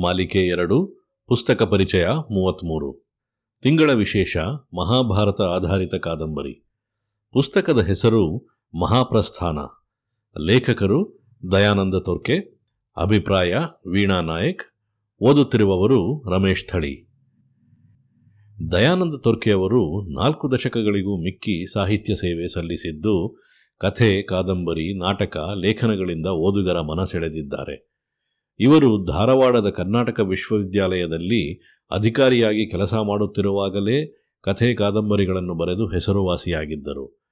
ಮಾಲಿಕೆ ಎರಡು, ಪುಸ್ತಕ ಪರಿಚಯ ಮೂವತ್ತ್ಮೂರು ತಿಂಗಳ ವಿಶೇಷ, ಮಹಾಭಾರತ ಆಧಾರಿತ ಕಾದಂಬರಿ. ಪುಸ್ತಕದ ಹೆಸರು ಮಹಾಪ್ರಸ್ಥಾನ. ಲೇಖಕರು ದಯಾನಂದ ತೊರ್ಕೆ, ಅಭಿಪ್ರಾಯ ವೀಣಾ ನಾಯಕ್, ಓದುತ್ತಿರುವವರು ರಮೇಶ್ ಥಳಿ. ದಯಾನಂದ ತೊರ್ಕೆಯವರು ನಾಲ್ಕು ದಶಕಗಳಿಗೂ ಮಿಕ್ಕಿ ಸಾಹಿತ್ಯ ಸೇವೆ ಸಲ್ಲಿಸಿದ್ದು, ಕಥೆ, ಕಾದಂಬರಿ, ನಾಟಕ, ಲೇಖನಗಳಿಂದ ಓದುಗರ ಮನಸೆಳೆದಿದ್ದಾರೆ. ಇವರು ಧಾರವಾಡದ ಕರ್ನಾಟಕ ವಿಶ್ವವಿದ್ಯಾಲಯದಲ್ಲಿ ಅಧಿಕಾರಿಯಾಗಿ ಕೆಲಸ ಮಾಡುತ್ತಿರುವಾಗಲೇ ಕಥೆ ಕಾದಂಬರಿಗಳನ್ನು ಬರೆದು ಹೆಸರುವಾಸಿಯಾಗಿದ್ದರು.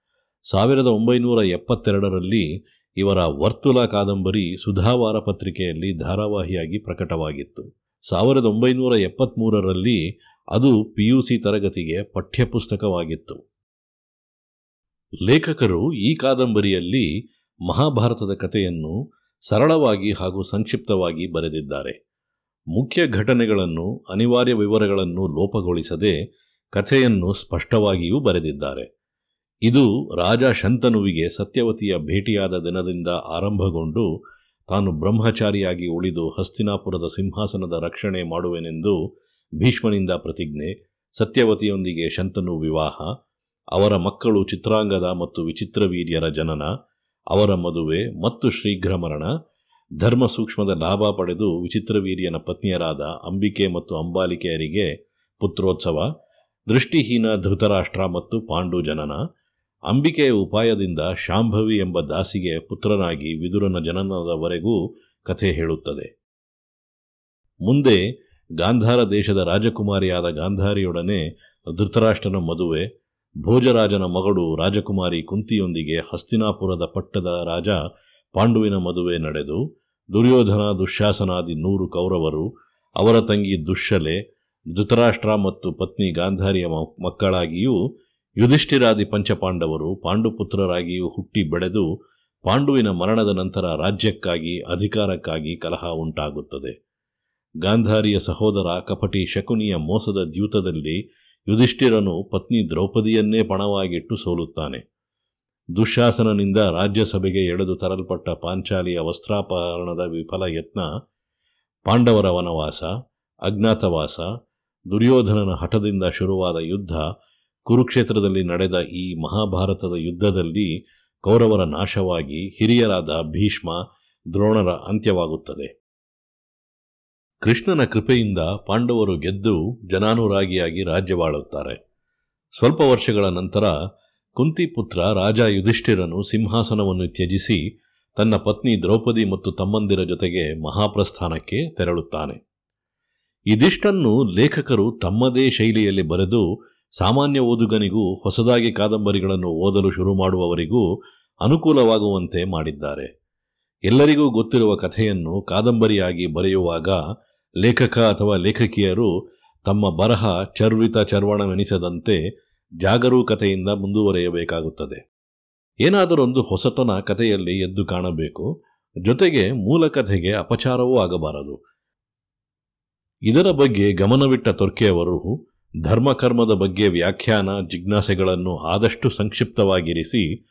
ಸಾವಿರದ ಒಂಬೈನೂರ ಎಪ್ಪತ್ತೆರಡರಲ್ಲಿ ಇವರ ವರ್ತುಲ ಕಾದಂಬರಿ ಸುಧಾವಾರ ಪತ್ರಿಕೆಯಲ್ಲಿ ಧಾರಾವಾಹಿಯಾಗಿ ಪ್ರಕಟವಾಗಿತ್ತು. ಸಾವಿರದ ಒಂಬೈನೂರ ಎಪ್ಪತ್ತ್ಮೂರರಲ್ಲಿ ಅದು ಪಿಯುಸಿ ತರಗತಿಗೆ ಪಠ್ಯಪುಸ್ತಕವಾಗಿತ್ತು. ಲೇಖಕರು ಈ ಕಾದಂಬರಿಯಲ್ಲಿ ಮಹಾಭಾರತದ ಕಥೆಯನ್ನು ಸರಳವಾಗಿ ಹಾಗೂ ಸಂಕ್ಷಿಪ್ತವಾಗಿ ಬರೆದಿದ್ದಾರೆ. ಮುಖ್ಯ ಘಟನೆಗಳನ್ನು, ಅನಿವಾರ್ಯ ವಿವರಗಳನ್ನು ಲೋಪಗೊಳಿಸದೆ ಕಥೆಯನ್ನು ಸ್ಪಷ್ಟವಾಗಿಯೂ ಬರೆದಿದ್ದಾರೆ. ಇದು ರಾಜ ಶಂತನುವಿಗೆ ಸತ್ಯವತಿಯ ಭೇಟಿಯಾದ ದಿನದಿಂದ ಆರಂಭಗೊಂಡು ತಾನು ಬ್ರಹ್ಮಚಾರಿಯಾಗಿ ಉಳಿದು ಹಸ್ತಿನಾಪುರದ ಸಿಂಹಾಸನದ ರಕ್ಷಣೆ ಮಾಡುವೆನೆಂದು ಭೀಷ್ಮನಿಂದ ಪ್ರತಿಜ್ಞೆ, ಸತ್ಯವತಿಯೊಂದಿಗೆ ಶಂತನು ವಿವಾಹ, ಅವರ ಮಕ್ಕಳು ಚಿತ್ರಾಂಗದ ಮತ್ತು ವಿಚಿತ್ರವೀರ್ಯರ ಜನನ ಅವರ ಮದುವೆ ಮತ್ತು ಶೀಘ್ರ ಮರಣ ಧರ್ಮ ಸೂಕ್ಷ್ಮದ ಲಾಭ ಪಡೆದು ವಿಚಿತ್ರವೀರ್ಯನ ಪತ್ನಿಯರಾದ ಅಂಬಿಕೆ ಮತ್ತು ಅಂಬಾಲಿಕೆಯರಿಗೆ ಪುತ್ರೋತ್ಸವ, ದೃಷ್ಟಿಹೀನ ಧೃತರಾಷ್ಟ್ರ ಮತ್ತು ಪಾಂಡು ಜನನ, ಅಂಬಿಕೆಯ ಉಪಾಯದಿಂದ ಶಾಂಭವಿ ಎಂಬ ದಾಸಿಗೆ ಪುತ್ರನಾಗಿ ವಿದುರನ ಜನನದವರೆಗೂ ಕಥೆ ಹೇಳುತ್ತದೆ. ಮುಂದೆ ಗಾಂಧಾರ ದೇಶದ ರಾಜಕುಮಾರಿಯಾದ ಗಾಂಧಾರಿಯೊಡನೆ ಧೃತರಾಷ್ಟ್ರನ ಮದುವೆ ಭೋಜರಾಜನ ಮಗಳು ರಾಜಕುಮಾರಿ ಕುಂತಿಯೊಂದಿಗೆ ಹಸ್ತಿನಾಪುರದ ಪಟ್ಟದ ರಾಜ ಪಾಂಡುವಿನ ಮದುವೆ ನಡೆದು ದುರ್ಯೋಧನ, ದುಶ್ಯಾಸನಾದಿ ನೂರು ಕೌರವರು, ಅವರ ತಂಗಿ ದುಶ್ಶಲೆ ಧೃತರಾಷ್ಟ್ರ ಮತ್ತು ಪತ್ನಿ ಗಾಂಧಾರಿಯ ಮಕ್ಕಳಾಗಿಯೂ ಯುಧಿಷ್ಠಿರಾದಿ ಪಂಚಪಾಂಡವರು ಪಾಂಡುಪುತ್ರರಾಗಿಯೂ ಹುಟ್ಟಿ ಬೆಳೆದು ಪಾಂಡುವಿನ ಮರಣದ ನಂತರ ರಾಜ್ಯಕ್ಕಾಗಿ, ಅಧಿಕಾರಕ್ಕಾಗಿ ಕಲಹ ಉಂಟಾಗುತ್ತದೆ. ಗಾಂಧಾರಿಯ ಸಹೋದರ ಕಪಟಿ ಶಕುನಿಯ ಮೋಸದ ದ್ಯೂತದಲ್ಲಿ ಯುಧಿಷ್ಠಿರನು ಪತ್ನಿ ದ್ರೌಪದಿಯನ್ನೇ ಪಣವಾಗಿಟ್ಟು ಸೋಲುತ್ತಾನೆ. ದುಶಾಸನನಿಂದ ರಾಜ್ಯಸಭೆಗೆ ಎಳೆದು ತರಲ್ಪಟ್ಟ ಪಾಂಚಾಲಿಯ ವಸ್ತ್ರಾಪಹರಣದ ವಿಫಲ ಯತ್ನ ಪಾಂಡವರ ವನವಾಸ ಅಜ್ಞಾತವಾಸ, ದುರ್ಯೋಧನನ ಹಠದಿಂದ ಶುರುವಾದ ಯುದ್ಧ, ಕುರುಕ್ಷೇತ್ರದಲ್ಲಿ ನಡೆದ ಈ ಮಹಾಭಾರತದ ಯುದ್ಧದಲ್ಲಿ ಕೌರವರ ನಾಶವಾಗಿ ಹಿರಿಯರಾದ ಭೀಷ್ಮ ದ್ರೋಣರ ಅಂತ್ಯವಾಗುತ್ತದೆ. ಕೃಷ್ಣನ ಕೃಪೆಯಿಂದ ಪಾಂಡವರು ಗೆದ್ದು ಜನಾನುರಾಗಿಯಾಗಿ ರಾಜ್ಯವಾಳುತ್ತಾರೆ. ಸ್ವಲ್ಪ ವರ್ಷಗಳ ನಂತರ ಕುಂತಿಪುತ್ರ ರಾಜ ಯುಧಿಷ್ಠಿರನು ಸಿಂಹಾಸನವನ್ನು ತ್ಯಜಿಸಿ ತನ್ನ ಪತ್ನಿ ದ್ರೌಪದಿ ಮತ್ತು ತಮ್ಮಂದಿರ ಜೊತೆಗೆ ಮಹಾಪ್ರಸ್ಥಾನಕ್ಕೆ ತೆರಳುತ್ತಾನೆ. ಇದಿಷ್ಟನ್ನು ಲೇಖಕರು ತಮ್ಮದೇ ಶೈಲಿಯಲ್ಲಿ ಬರೆದು ಸಾಮಾನ್ಯ ಓದುಗನಿಗೂ ಹೊಸದಾಗಿ ಕಾದಂಬರಿಗಳನ್ನು ಓದಲು ಶುರು ಮಾಡುವವರಿಗೂ ಅನುಕೂಲವಾಗುವಂತೆ ಮಾಡಿದ್ದಾರೆ. ಎಲ್ಲರಿಗೂ ಗೊತ್ತಿರುವ ಕಥೆಯನ್ನು ಕಾದಂಬರಿಯಾಗಿ ಬರೆಯುವಾಗ ಲೇಖಕ ಅಥವಾ ಲೇಖಕಿಯರು ತಮ್ಮ ಬರಹ ಚರ್ವಿತ ಚರ್ವಣವೆನಿಸದಂತೆ ಜಾಗರೂಕತೆಯಿಂದ ಮುಂದುವರೆಯಬೇಕಾಗುತ್ತದೆ. ಏನಾದರೊಂದು ಹೊಸತನ ಕಥೆಯಲ್ಲಿ ಎದ್ದು ಕಾಣಬೇಕು. ಜೊತೆಗೆ ಮೂಲ ಕಥೆಗೆ ಅಪಚಾರವೂ ಆಗಬಾರದು. ಇದರ ಬಗ್ಗೆ ಗಮನವಿಟ್ಟ ತೊರ್ಕೆಯವರು ಧರ್ಮಕರ್ಮದ ಬಗ್ಗೆ ವ್ಯಾಖ್ಯಾನ, ಜಿಜ್ಞಾಸೆಗಳನ್ನು ಆದಷ್ಟು ಸಂಕ್ಷಿಪ್ತವಾಗಿರಿಸಿ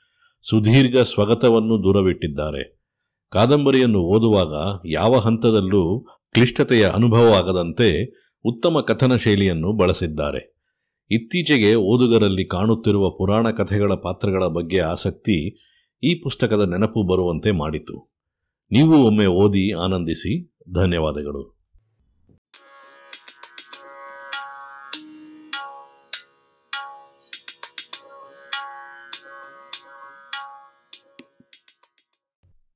ಸುದೀರ್ಘ ಸ್ವಗತವನ್ನು ದೂರವಿಟ್ಟಿದ್ದಾರೆ. ಕಾದಂಬರಿಯನ್ನು ಓದುವಾಗ ಯಾವ ಹಂತದಲ್ಲೂ ಕ್ಲಿಷ್ಟತೆಯ ಅನುಭವವಾಗದಂತೆ ಉತ್ತಮ ಕಥನ ಶೈಲಿಯನ್ನು ಬಳಸಿದ್ದಾರೆ. ಇತ್ತೀಚೆಗೆ ಓದುಗರಲ್ಲಿ ಕಾಣುತ್ತಿರುವ ಪುರಾಣ ಕಥೆಗಳ ಪಾತ್ರಗಳ ಬಗ್ಗೆ ಆಸಕ್ತಿ ಈ ಪುಸ್ತಕದ ನೆನಪು ಬರುವಂತೆ ಮಾಡಿತು. ನೀವು ಒಮ್ಮೆ ಓದಿ ಆನಂದಿಸಿ. ಧನ್ಯವಾದಗಳು.